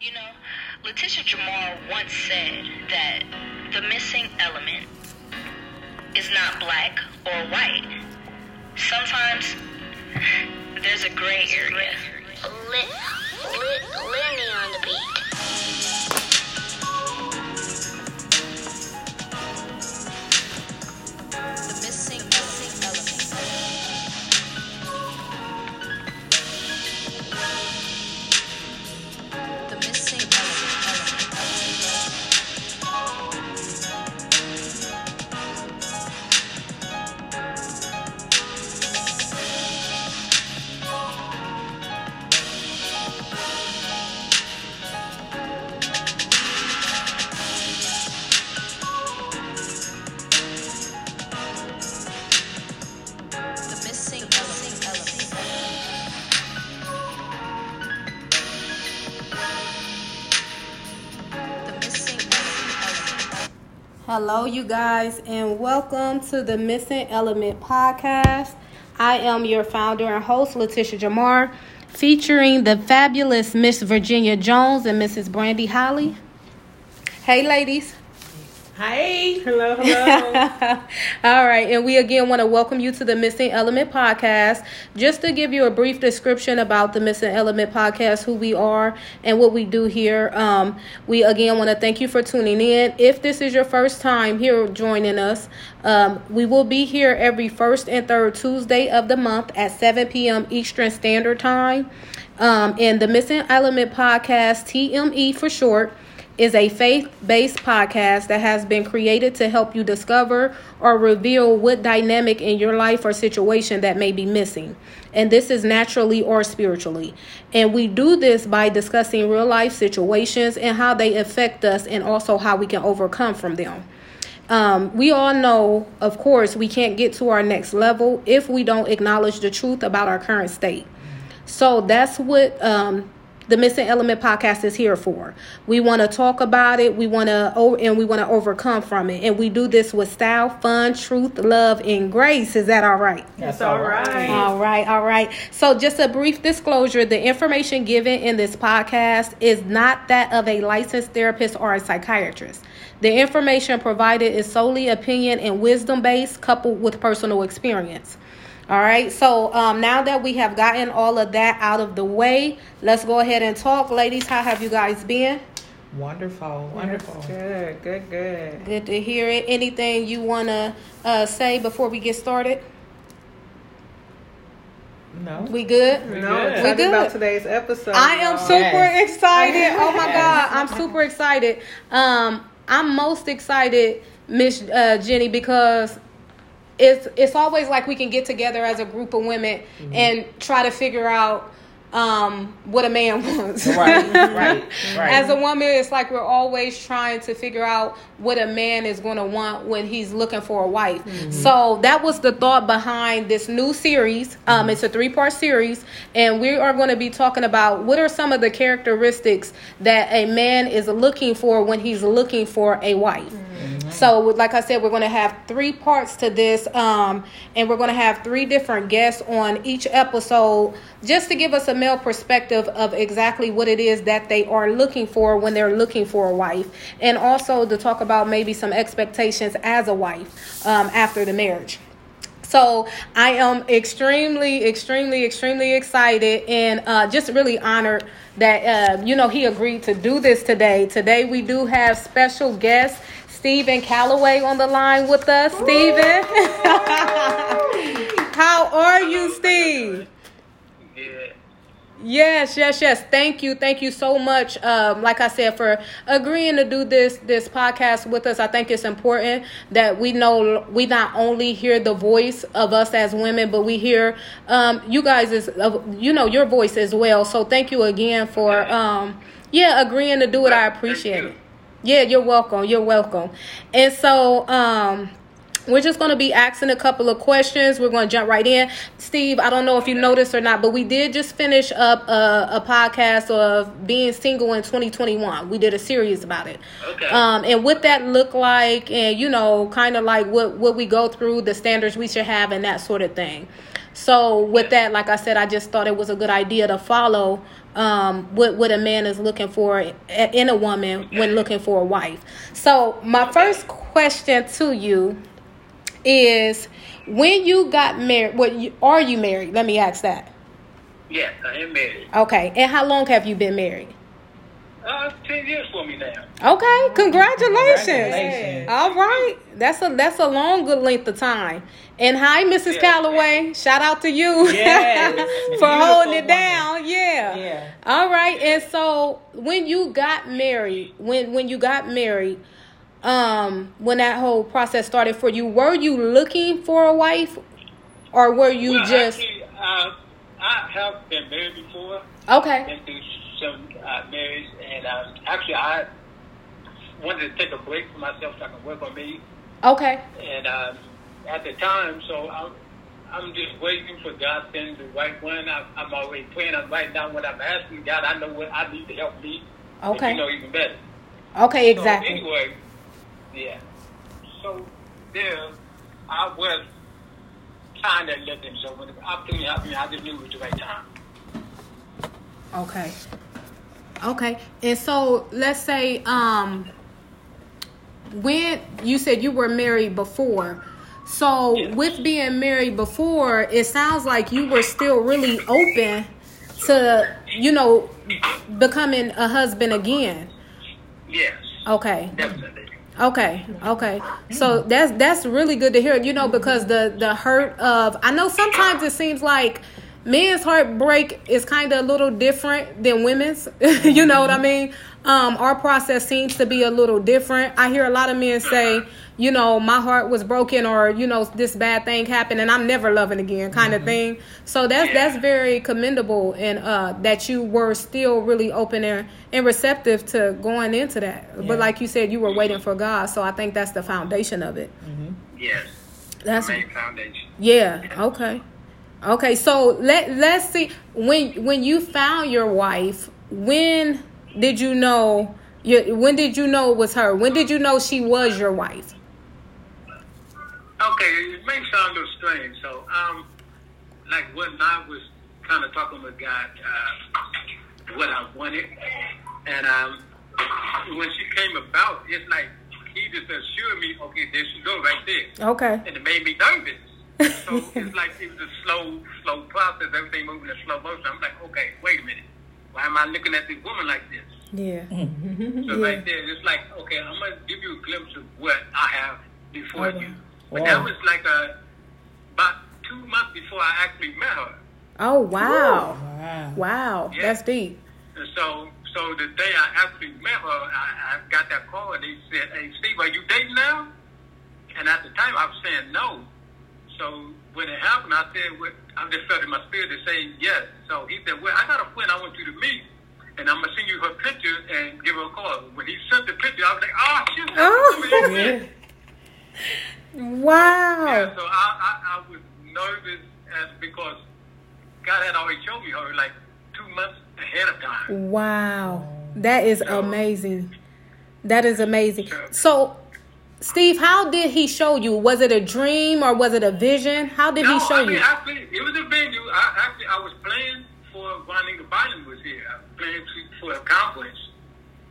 You know, Latisha Jamar once said that the missing element is not black or white. Sometimes there's a gray area. Lenny on the beat. Hello, you guys, and welcome to the Missing Element podcast. I am your founder and host, Latisha Jamar, featuring the fabulous Miss Virginia Jones and Mrs. Brandi Holly. Hey, ladies. Hey. Hello, hello. All right, and we again want to welcome you to the Missing Element podcast. Just to give you a brief description about the Missing Element podcast, who we are and what we do here. Um, we again want to thank you for tuning in. If this is your first time here joining us, um, we will be here every first and third Tuesday of the month at 7 p.m. Eastern Standard Time. Um, and the Missing Element podcast, TME for short is a faith based podcast that has been created to help you discover or reveal what dynamic in your life or situation that may be missing. And this is naturally or spiritually. And we do this by discussing real life situations and how they affect us and also how we can overcome from them. Um, we all know, of course, we can't get to our next level if we don't acknowledge the truth about our current state. So that's what um, the Missing Element podcast is here for. We want to talk about it. We want to, and we want to overcome from it. And we do this with style, fun, truth, love, and grace. Is that all right? That's all right. All right, all right. So, just a brief disclosure the information given in this podcast is not that of a licensed therapist or a psychiatrist. The information provided is solely opinion and wisdom based, coupled with personal experience. All right, so um, now that we have gotten all of that out of the way, let's go ahead and talk. Ladies, how have you guys been? Wonderful, wonderful. Good, good, good. Good to hear it. Anything you want to uh, say before we get started? No. We good? No, good. We good. about today's episode. I am y'all. super Yes. excited. Oh my god, I'm super excited. Um, I'm most excited, Miss uh, Jenny, because it's it's always like we can get together as a group of women Mm-hmm. and try to figure out um what a man wants. Right, right, right. As a woman, it's like we're always trying to figure out what a man is going to want when he's looking for a wife. So that was the thought behind this new series. Um, It's a three part series, and we are going to be talking about what are some of the characteristics that a man is looking for when he's looking for a wife. So, like I said, we're going to have three parts to this, um, and we're going to have three different guests on each episode just to give us a male perspective of exactly what it is that they are looking for when they're looking for a wife, and also to talk about maybe some expectations as a wife um, after the marriage. So I am extremely, extremely, extremely excited and uh, just really honored that uh, you know he agreed to do this today. Today we do have special guest Stephen Calloway on the line with us. Stephen, how are you, Steve? Yes, yes, yes. Thank you, thank you so much. Um, like I said, for agreeing to do this this podcast with us. I think it's important that we know we not only hear the voice of us as women, but we hear um, you guys is uh, you know your voice as well. So thank you again for um, yeah agreeing to do it. I appreciate it. Yeah, you're welcome. You're welcome. And so um we're just going to be asking a couple of questions. We're going to jump right in. Steve, I don't know if you noticed or not, but we did just finish up a, a podcast of being single in 2021. We did a series about it. Okay. Um, and what that looked like, and you know, kind of like what what we go through, the standards we should have, and that sort of thing. So with that, like I said, I just thought it was a good idea to follow um, what what a man is looking for in a woman when looking for a wife. So my first question to you is, when you got married, what you, are you married? Let me ask that. Yes, I am married. Okay, and how long have you been married? Uh, ten years for me now. Okay, congratulations. Congratulations. All right, that's a that's a long good length of time. And hi, Mrs. Yeah. Calloway. Shout out to you Yes. for holding it Beautiful down. Yeah. Yeah. All right. And so when you got married, when when you got married, um, when that whole process started for you, were you looking for a wife, or were you well, just actually, uh, I have been married before. okay? Been through some uh, marriage, and um, actually, I wanted to take a break for myself so I can work on me. Okay. And um, at the time, so I'm, I'm just waiting for God to send the right one. I'm, I'm already praying. I'm writing down what I'm asking God. I know what I need to help me. Okay. you know even better. Okay. So Exactly. anyway, yeah. So there, I was kind of living. So when the opportunity happened, I just knew it was the right time. Okay. Okay. And so let's say um when you said you were married before. So Yes. with being married before, it sounds like you were still really open to, you know, becoming a husband again. Yes, Okay. definitely. Okay, okay. So that's that's really good to hear. You know, because the the hurt of I know sometimes it seems like men's heartbreak is kind of a little different than women's. you know what I mean? Um, our process seems to be a little different. I hear a lot of men say, you know, my heart was broken, or you know, this bad thing happened, and I'm never loving again, kind of thing. So that's Yeah. that's very commendable, and uh, that you were still really open and, and receptive to going into that. Yeah. But like you said, you were waiting for God, so I think that's the foundation of it. Yes, That's main foundation. yeah. Okay. Okay. So let let's see when when you found your wife. When did you know? You, when did you know it was her? When did you know she was your wife? Okay, it may sound a little strange. So, um, like when I was kind of talking with God, uh, what I wanted, and um, when she came about, it's like He just assured me, okay, there she go right there, Okay. and it made me nervous. So it's like it was a slow, slow process. Everything moving in slow motion. I'm like, okay, wait a minute. Why am I looking at this woman like this? Yeah. So Yeah. right there, it's like, okay, I'm gonna give you a glimpse of what I have before Okay. you. But Wow. that was like a about two months before I actually met her. Oh wow. Wow. Wow. Yeah. That's deep. And so, so the day I actually met her, I, I got that call and they said, "Hey, Steve, are you dating now?" And at the time, I was saying no. So when it happened, I said, well, I just felt in my spirit to say yes. So he said, "Well, I got a friend I want you to meet." And I'm gonna send you her picture and give her a call. When he sent the picture, I was like, "Oh shoot!" that's Oh. the woman he Yeah. Wow. Yeah, so I, I, I was nervous as because God had already showed me her like two months ahead of time. Wow. That is So- amazing. That is amazing. So, Steve, how did he show you? Was it a dream or was it a vision? How did he no, show I mean, you? actually, it was a venue. I, actually, I was playing for Juanita Bynum was here. I was to- for a conference,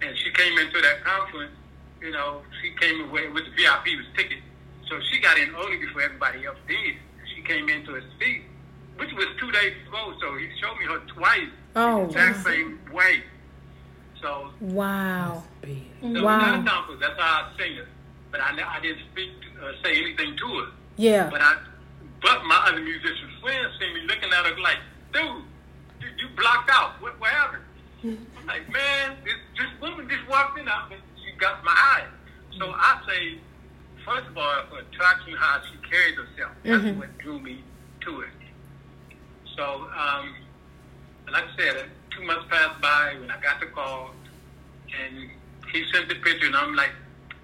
and she came into that conference. You know, she came away with the VIP was ticket, so she got in early before everybody else did. She came into a seat, which was two days ago. So he showed me her twice, Oh, the exact wow. same way. So Wow. So Wow. not a conference. That's how I sing it. But I, I didn't speak, uh, say anything to her. Yeah. But I, but my other musician friends see me looking at her like, dude, you, you blocked out. What, what happened? I'm like, man, this, this woman just walked in. I, mean, she got my eye. So I say, first of all, her attraction, how she carries herself. That's Mhm. what drew me to it. So, um, like I said, two months passed by when I got the call, and he sent the picture, and I'm like,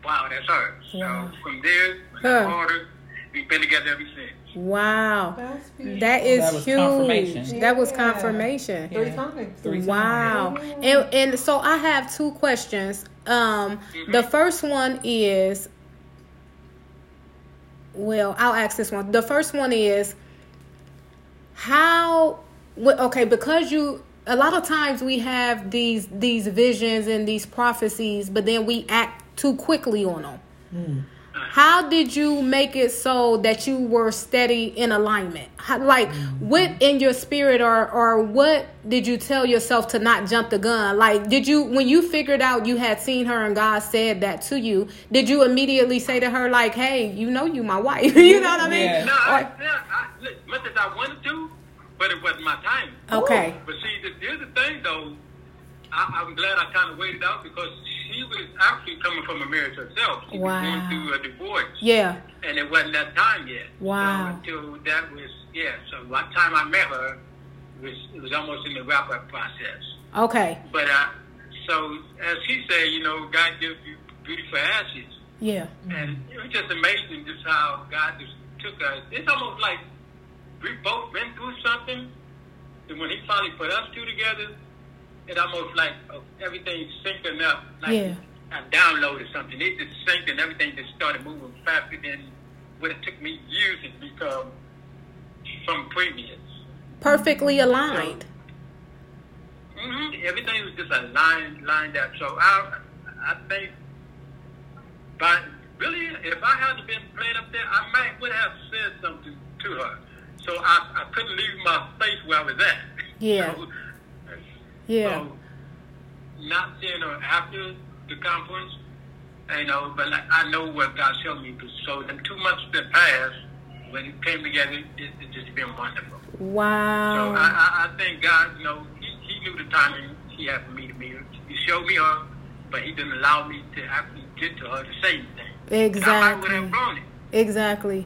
wow, that's her. Wow. So from there, when Huh. I called her, we've been together ever since. Wow. That's beautiful. That is That huge. confirmation. That was Yeah. confirmation. Three times. Three times. Wow. Mm-hmm. And and so I have two questions. Um the mm-hmm. first one is well, I'll ask this one. The first one is how okay because you a lot of times we have these these visions and these prophecies but then we act too quickly on them hmm. How did you make it so that you were steady in alignment how, like what mm-hmm. in your spirit or or what did you tell yourself to not jump the gun like did you when you figured out you had seen her and god said that to you did you immediately say to her like hey you know you my wife you know what i mean Yeah. No, I, Or- yeah, I, look, much as I wanted to, but it wasn't my time. Okay. But see, the, here's the thing, though. I, I'm glad I kind of waited out because she was actually coming from a marriage herself. She Wow. was going through a divorce. yeah And it wasn't that time yet. Wow. So until that was, yeah. So by the time I met her, it was, it was almost in the wrap up process. okay But uh, so, as she said, you know, God gives you beauty for ashes. yeah And it was just amazing just how God just took us. It's almost like we both been through something. And when he finally put us two together, it almost like uh, everything's syncing up. Like Yeah. I downloaded something. It just synced and everything just started moving faster than what it took me years to become from previous. perfectly aligned hmm Everything was just a line lined up. So I, I think, but really, if I hadn't been playing up there, I might would have said something to her. So I, I couldn't leave my face where I was at. Yeah. So, yeah So not her after the conference, you know, but like I know what God showed me. So the two months that passed, when it came together, it, it just been wonderful. So wow I, I, I thank God, you know, he, he knew the timing he had for me to meet her. He showed me her, but he didn't allow me to actually get to her to say anything. I exactly have blown it. Exactly.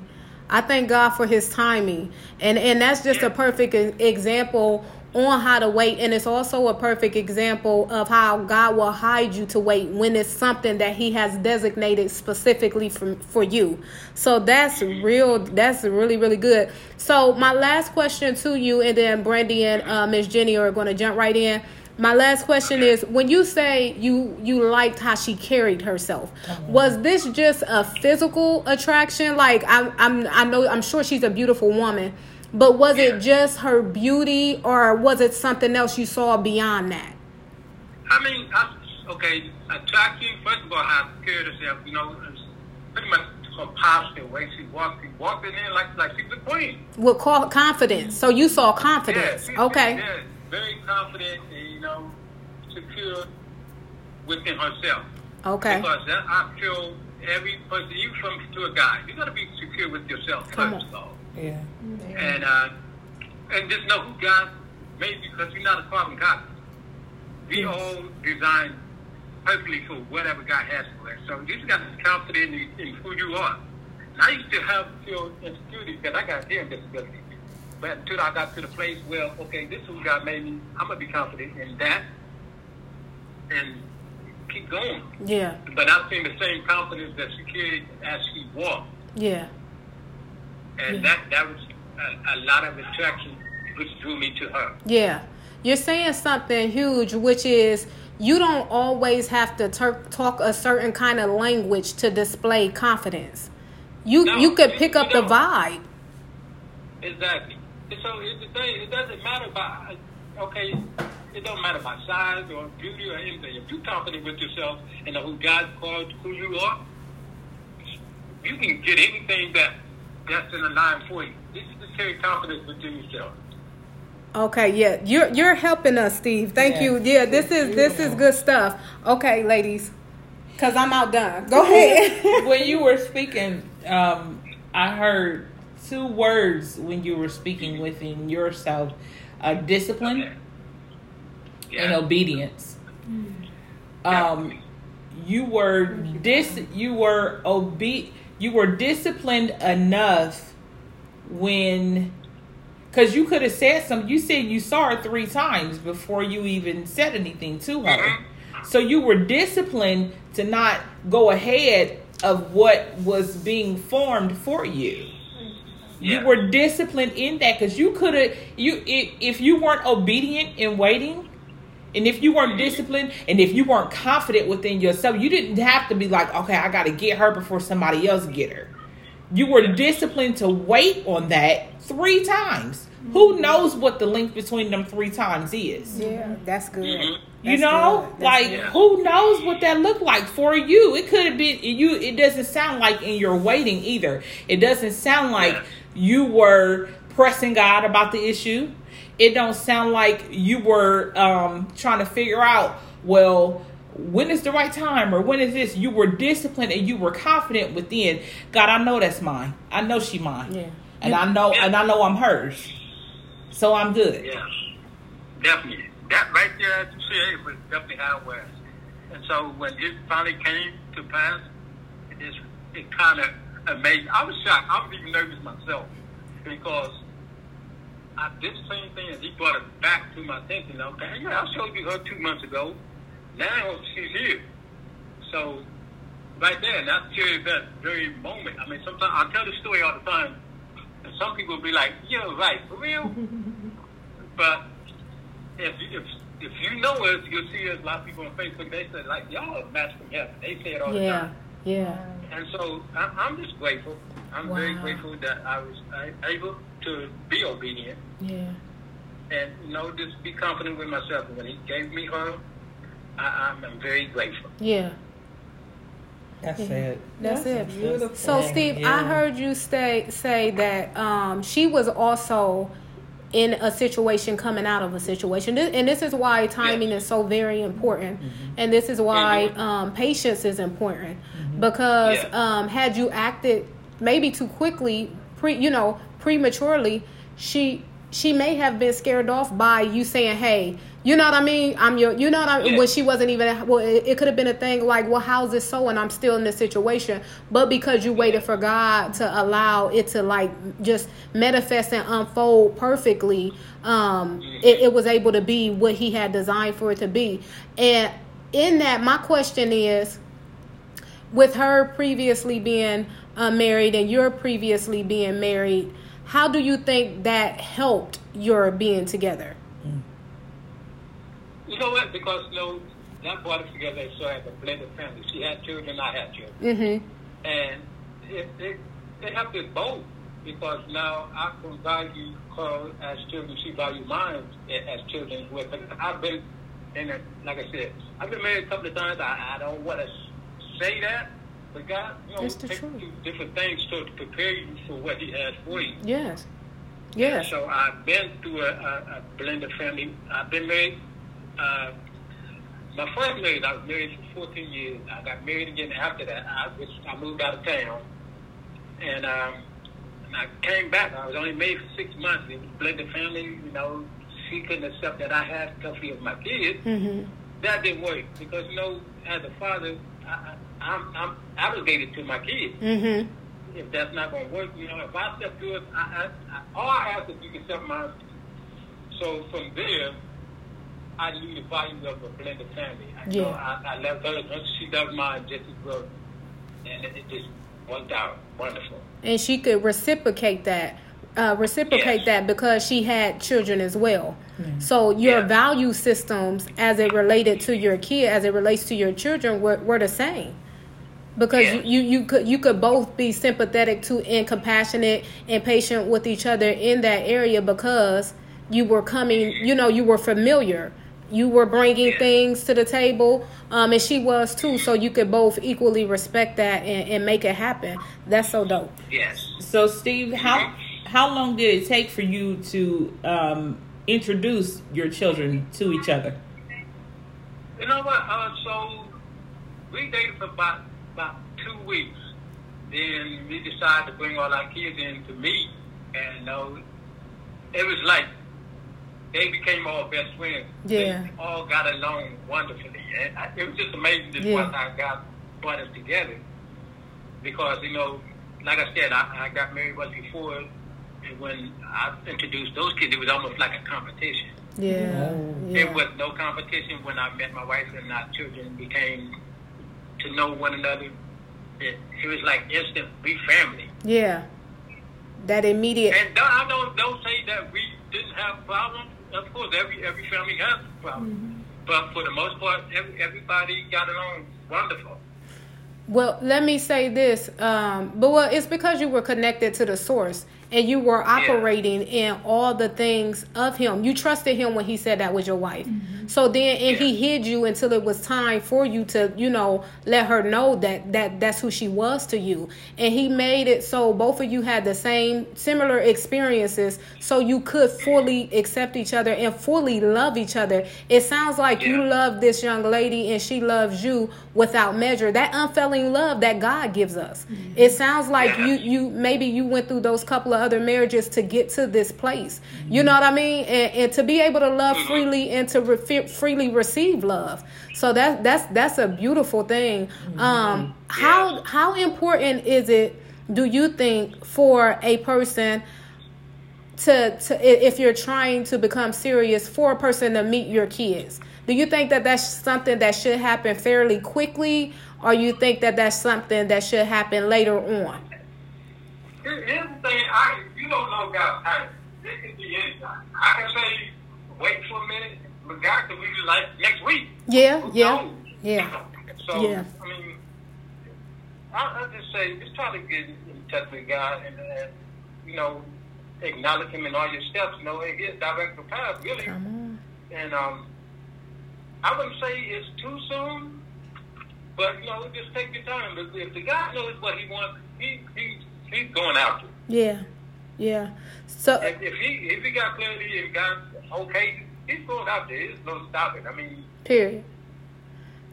I thank God for his timing. And and that's just a perfect example on how to wait and it's also a perfect example of how God will hide you to wait when it's something that he has designated specifically for for you. So that's real that's really really good. So my last question to you and then Brandi and uh, Miss Jenny are going to jump right in. My last question is when you say you you liked how she carried herself, was this just a physical attraction? Like I'm I'm I know I'm sure she's a beautiful woman, but was Yeah. it just her beauty or was it something else you saw beyond that? I mean, I, okay, attraction, first of all, how she carried herself, you know, it's pretty much her posture, the way she walked, she walked in there like, like she was a queen. With co- confidence. So you saw confidence. she- she- Okay. Yeah, very confident and, you know, secure within herself. Okay. Because that, I feel every person, you from to a guy, you got to be secure with yourself Come first on. of all, Yeah. And uh, and just know who God made you because you're not a carbon copy. We all designed perfectly for whatever God has for us. So you just got to be confident in, in who you are. And I used to have feel insecurity because I got hearing disability. But until I got to the place where, okay, this is who God made me, I'm gonna be confident in that and keep going. Yeah. But I've seen the same confidence that she carried as she walked, Yeah. and that that was a, a lot of attraction, which drew me to her. Yeah. You're saying something huge, which is you don't always have to tur- talk a certain kind of language to display confidence. You No, you could pick up the vibe. Exactly. So it's the thing. It doesn't matter about okay. It don't matter about size or beauty or anything. If you're confident with yourself and know who God called who you are, you can get anything that that's in the line for you. Just carry confidence within yourself. Okay, yeah. You're you're helping us, Steve. Thank Yeah. you. Yeah, this is this is good stuff. Okay, ladies. Cuz I'm outdone. Go ahead. when you were speaking, um, I heard two words when you were speaking within yourself: uh, discipline Okay. and obedience. Um, you were dis you were obe you were disciplined enough when because you could have said something. You said you saw her three times before you even said anything to her. Mm-hmm. So you were disciplined to not go ahead of what was being formed for you. Yeah. You were disciplined in that because you could have you if, if you weren't obedient in waiting, and if you weren't mm-hmm. disciplined, and if you weren't confident within yourself, you didn't have to be like, okay, I got to get her before somebody else get her. You were disciplined to wait on that three times. Who knows what the link between them three times is? Yeah, that's good. Mhm. You That's know, good. Like good. who knows what that looked like for you? It could have been you. It doesn't sound like in your waiting either. It doesn't sound like Yeah. you were pressing God about the issue. It don't sound like you were um, trying to figure out well when is the right time or when is this. You were disciplined and you were confident within God. I know that's mine. I know she mine. Yeah. And I know and I know I'm hers. So I'm good. Yeah, definitely. That right there, as you said, was definitely how it was. And so when it finally came to pass, it is it kind of amazed. I was shocked. I was even nervous myself because I did the same thing, and he brought it back to my attention. Okay, yeah, I showed you her two months ago. Now she's here. So right there, that's here that very moment. I mean, sometimes I tell the story all the time, and some people will be like, "Yeah, right, for real." but if if if you know us, you'll see us. A lot of people on Facebook they say like, "Y'all are match from heaven." They say it all the time. yeah. And so I'm, I'm just grateful. I'm very grateful that I was able to be obedient Yeah. and you know just be confident with myself. When He gave me her, I, I'm, I'm very grateful. Yeah. That's it. That's it. beautiful. So, Steve, I heard you say say that um, she was also in a situation coming out of a situation, and this is why timing is so very important, and this is why Mhm. um, patience is important because Yeah. um, had you acted maybe too quickly, pre you know prematurely, she she may have been scared off by you saying, "Hey." You know what I mean? I'm your. You know what I mean? Yeah. When she wasn't even. Well, it, it could have been a thing like, well, how's this so? And I'm still in this situation. But because you waited for God to allow it to like just manifest and unfold perfectly, um, it, it was able to be what He had designed for it to be. And in that, my question is, with her previously being uh, married and you're previously being married, how do you think that helped your being together? You know what? Because you know that brought us together so as a blended family. She had children, I had children. Mm-hmm. and it, it, it helped us both because now I can value her as children, she value mine as children. With I've been in a, like I said, I've been married a couple of times. I, I don't want to say that, but God, you know, It's the take truth. you different things to prepare you for what He has for you. Yes. Yes. So I've been through a, a, a blended family. I've been married. Uh, my first marriage, I was married for 14 years. I got married again after that. I was, I moved out of town, and um, and I came back. I was only married for six months. It was blended family. You know, she couldn't accept that I had custody of my kids. Mm-hmm. That didn't work because you know, as a father, I, I, I'm, I'm obligated to my kids Mm-hmm. if that's not going to work, you know, if I step through it, I, I, I, all I ask is you can step my. So from there, I knew the value of a blended family. I, you know, Yeah. I, I love her, and she does mine just as well, and it, it just worked out wonderful. And she could reciprocate that. Uh, reciprocate Yes. that because she had children as well. So your Yeah. value systems, as it related to your kid, as it relates to your children, were, were the same. Because Yeah. you, you could you could both be sympathetic to and compassionate and patient with each other in that area because you were coming, you know, you were familiar. You were bringing Yeah. things to the table, um, and she was too. So you could both equally respect that and, and make it happen. That's so dope. Yes. So, Steve, how how long did it take for you to um, introduce your children to each other? You know what? Uh, so we dated for about about two weeks. Then we decided to bring all our kids in to meet, and you know, it was like they became all best friends. Yeah. They all got along wonderfully, and I, it was just amazing just Yeah. once I got brought us together. Because you know, like I said, I, I got married once before, and when I introduced those kids, it was almost like a competition. Yeah, oh. There was no competition when I met my wife and our children became to know one another. It, it was like instant, we family. yeah. That immediate. And don't, I don't don't say that we didn't have problems. Of course, every every family has problems, but for the most part, every, everybody got along wonderful. Well, let me say this, um, but well, it's because you were connected to the source and you were operating in all the things of him. You trusted him when he said that was your wife. Mm-hmm. So then, and he hid you until it was time for you to, you know, let her know that that that's who she was to you. And he made it so both of you had the same similar experiences, so you could fully accept each other and fully love each other. It sounds like you love this young lady and she loves you without measure. That unfailing love that God gives us. Mm-hmm. It sounds like Yeah. you you maybe you went through those couple of other marriages to get to this place. You know what I mean? And, and to be able to love freely and to re- freely receive love. So that that's that's a beautiful thing. Um, how how important is it? Do you think for a person to, to if you're trying to become serious for a person to meet your kids do you think that that's something that should happen fairly quickly or you think that that's something that should happen later on Here- Here's the thing, I, you don't know God's time. It could be anytime. I can say, wait for a minute, but God could be like next week. yeah Who yeah knows? yeah So, Yeah. I mean, I, I just say, just try to get in touch with God and, and you know, acknowledge Him in all your steps. You know, and get direct the path, really. come on And um, I wouldn't say it's too soon, but you know, just take your time. If, if the guy knows what he wants, he, he he's going after. yeah yeah so If, if he if he got clarity and got okay, he's going after it. There's no stopping. I mean, Period.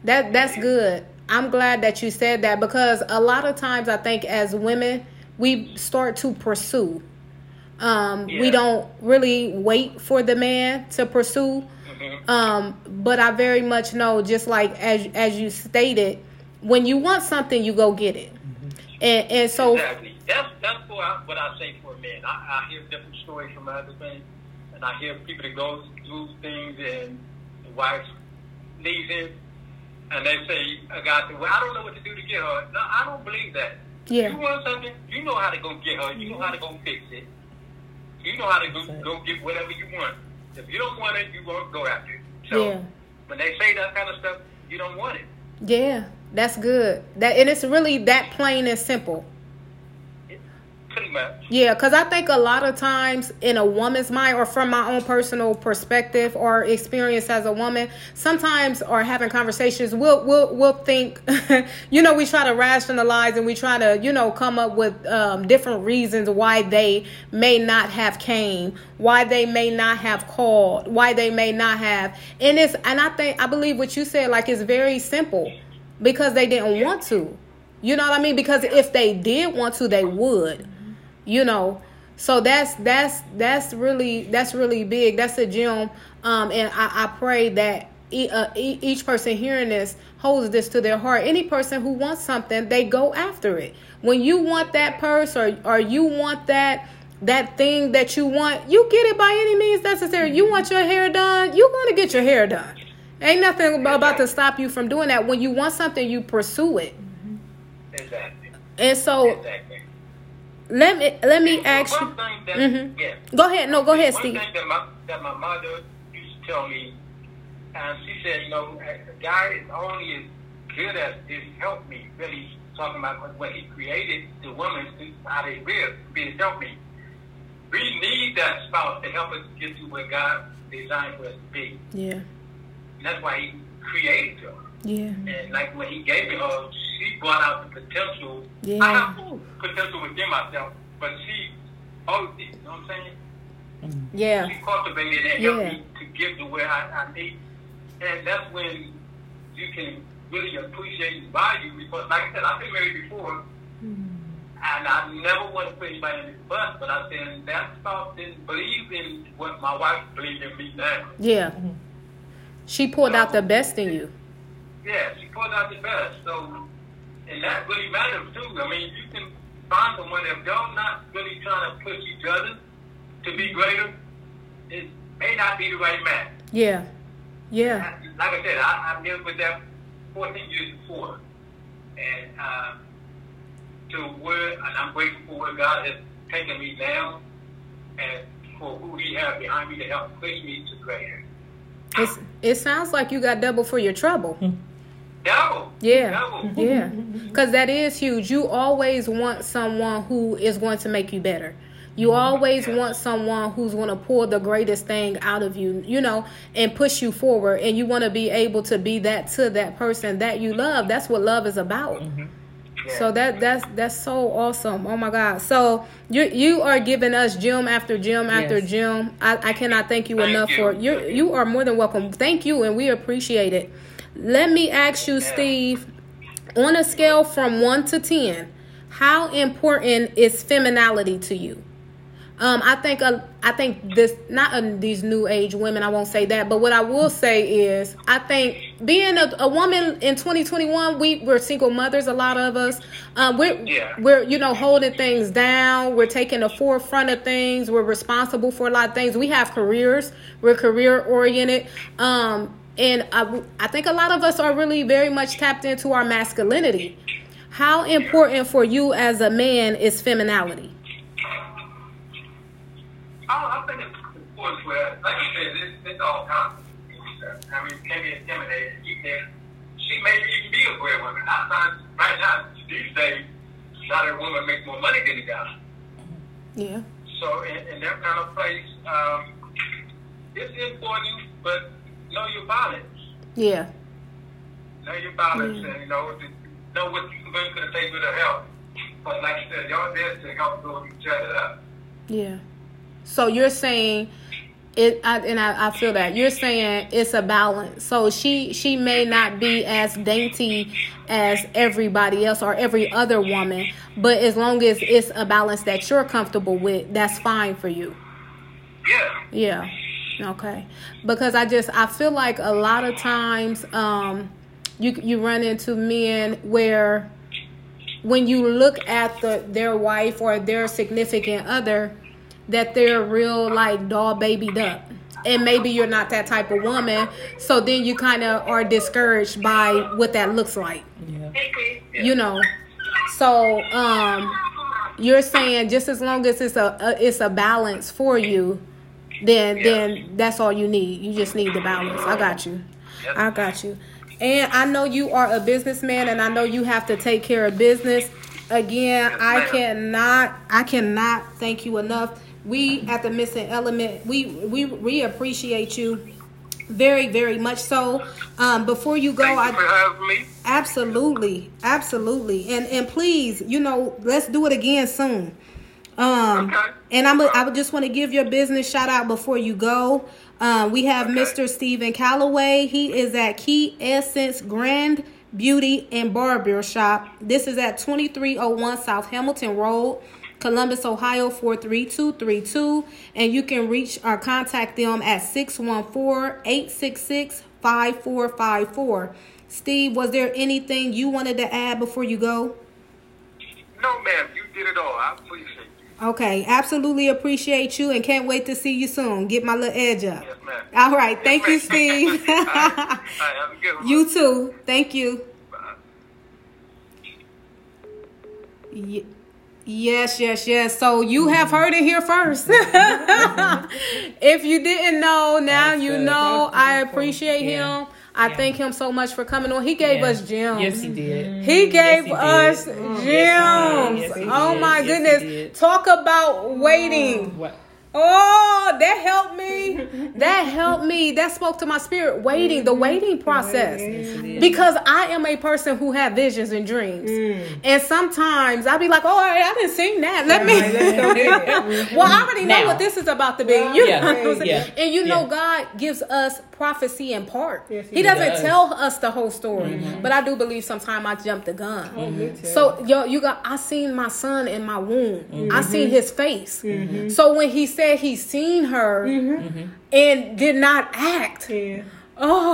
That that's good. I'm glad that you said that because a lot of times I think as women we start to pursue. Um, We don't really wait for the man to pursue. mhm. Um, but I very much know, just like as as you stated, when you want something, you go get it. And and so exactly. That's that's what I, what I say for men. I, I hear different stories from other things, and I hear people that go through things and the wife leaves him, and they say a guy said, "Well, I don't know what to do to get her." No, I don't believe that. Yeah. You want something, you know how to go get her. You know how to go fix it. You know how to go go get whatever you want. If you don't want it, you won't go after it. So Yeah. when they say that kind of stuff, you don't want it. yeah, that's good. That and it's really that plain and simple. Much. Yeah, because I think a lot of times in a woman's mind, or from my own personal perspective or experience as a woman, sometimes or having conversations, we'll we'll we'll think, you know, we try to rationalize and we try to you know come up with um, different reasons why they may not have came, why they may not have called, why they may not have, and it's and I think I believe what you said, like it's very simple because they didn't want to. You know what I mean? Because if they did want to, they would you know. So that's that's that's really that's really big. That's a gem. Um and i, I pray that e- uh, e- each person hearing this holds this to their heart. Any person who wants something they go after it. When you want that purse or or you want that that thing that you want you get it by any means necessary. You want your hair done you're going to get your hair done. Ain't nothing about to stop you from doing that. When you want something you pursue it. Exactly. and so Exactly. Let me let me ask you One that, Mhm. yeah. Go ahead. No, go ahead, One Steve. thing that my, that my mother used to tell me, and she said, you know, a guy is only as good as his help me. Really talking about what he created the woman to how they live, be his help me. We need that spouse to help us get to where God designed for us to be. Yeah. And that's why he created her. Yeah. And like when he gave her, she brought out the potential. Yeah. I have potential within myself, but she owes it. You know what I'm saying? Yeah. She cultivated and Yeah. helped me to get to where I, I need. And that's when you can really appreciate and value because, like I said, I've been married before. Mm-hmm. And I never want to put anybody in the bus, but I said that spouse didn't believe in what my wife believes in me now. Yeah. Mm-hmm. She pulled out the best in you. Yeah, she pulled out the best. So, and that really matters too. I mean, you can find someone if y'all not really trying to push each other to be greater, it may not be the right match. Yeah. Yeah. Like I said, I, I lived with that 14 years before, and uh, to where, and I'm grateful for where God has taken me now, and for who He has behind me to help push me to greater. It's, it sounds like you got double for your trouble. Double. Yeah, Double. yeah, because that is huge. You always want someone who is going to make you better. You always want someone who's going to pull the greatest thing out of you, you know, and push you forward. And you want to be able to be that to that person that you love. That's what love is about. Mm-hmm. So that that's that's so awesome. Oh my God. So you you are giving us gym after gym after Yes. gym. I, I cannot thank you Thank enough you. for you. You are more than welcome. Thank you, and we appreciate it. Let me ask you, Steve, on a scale from one to ten, how important is femininity to you? Um, I think uh, I think this not uh, these new age women. I won't say that, but what I will say is I think being a, a woman in 2021, we we're single mothers. A lot of us, um, we're Yeah. we're you know holding things down. We're taking the forefront of things. We're responsible for a lot of things. We have careers. We're career oriented. Um, and I, I think a lot of us are really very much tapped into our masculinity. How important for you as a man is femininity? I, I think it's important where, like you said, it's, it's all kinds of. I mean, can be intimidated. You can, she maybe you can be a breadwinner. I find right now, these days, not every woman makes more money than a guy. Yeah. So in, in that kind of place, um, it's important, but know your balance. Yeah. Know your balance, and you know, know what you can to take with her help. But like you said, y'all there to help build each other up. Yeah. So you're saying it, I, and I, I feel that you're saying it's a balance. So she she may not be as dainty as everybody else or every other woman, but as long as it's a balance that you're comfortable with, that's fine for you. Yeah. Yeah. Okay. Because I just I feel like a lot of times um you you run into men where when you look at the their wife or their significant other that they're real like doll babied up. And maybe you're not that type of woman, so then you kind of are discouraged by what that looks like Yeah. you know so um you're saying just as long as it's a, a it's a balance for you then then that's all you need. You just need the balance. I got you. I got you. And i know you are a businessman and i know you have to take care of business. Again i cannot i cannot thank you enough. We at the missing element we we we appreciate you very very much so. Um before you go i you me. Absolutely, absolutely, and and please, you know, let's do it again soon. Um, Okay. and I'm a, I would just want to give your business shout out before you go. Um, we have Okay. Mr. Stephen Calloway. He is at Key Essence Grand Beauty and Barber Shop. This is at 2301 South Hamilton Road. Columbus, Ohio 43232 and you can reach or contact them at 614-866-5454. Steve, was there anything you wanted to add before you go? No, ma'am, you did it all. I appreciate. Okay, absolutely appreciate you and can't wait to see you soon. Get my little edge up. Yes, ma'am. All right, thank you, Steve. all, right. all right, have a good one. you too. Thank you. Ye- Yes, yes, yes. So you mm-hmm. have heard it here first. if you didn't know, now That's you good. know. I appreciate Yeah. him. I Yeah. thank him so much for coming on. He gave Yeah. us gems. Yes, he did. Mm-hmm. He gave mm. he us did. gems. Yes, he did. oh my Yes, goodness. Talk about mm. waiting. What? Oh, that helped me. That helped me. That spoke to my spirit. Waiting, the mm-hmm. waiting process. Because I am a person who have visions and dreams. Mm. And sometimes I'll be like, oh, I didn't see that. Let me. Right, let's go get it. well, I already know Now. what this is about to be. You Yeah, know what I'm saying? yeah, And you know, yeah. God gives us prophecy in part. Yes, he he doesn't does. tell us the whole story. Mm-hmm. But I do believe sometimes I jumped the gun. Oh, me too. So yo, you got I seen my son in my womb. Mm-hmm. I seen his face. Mm-hmm. So when he said he seen her and did not act, yeah. oh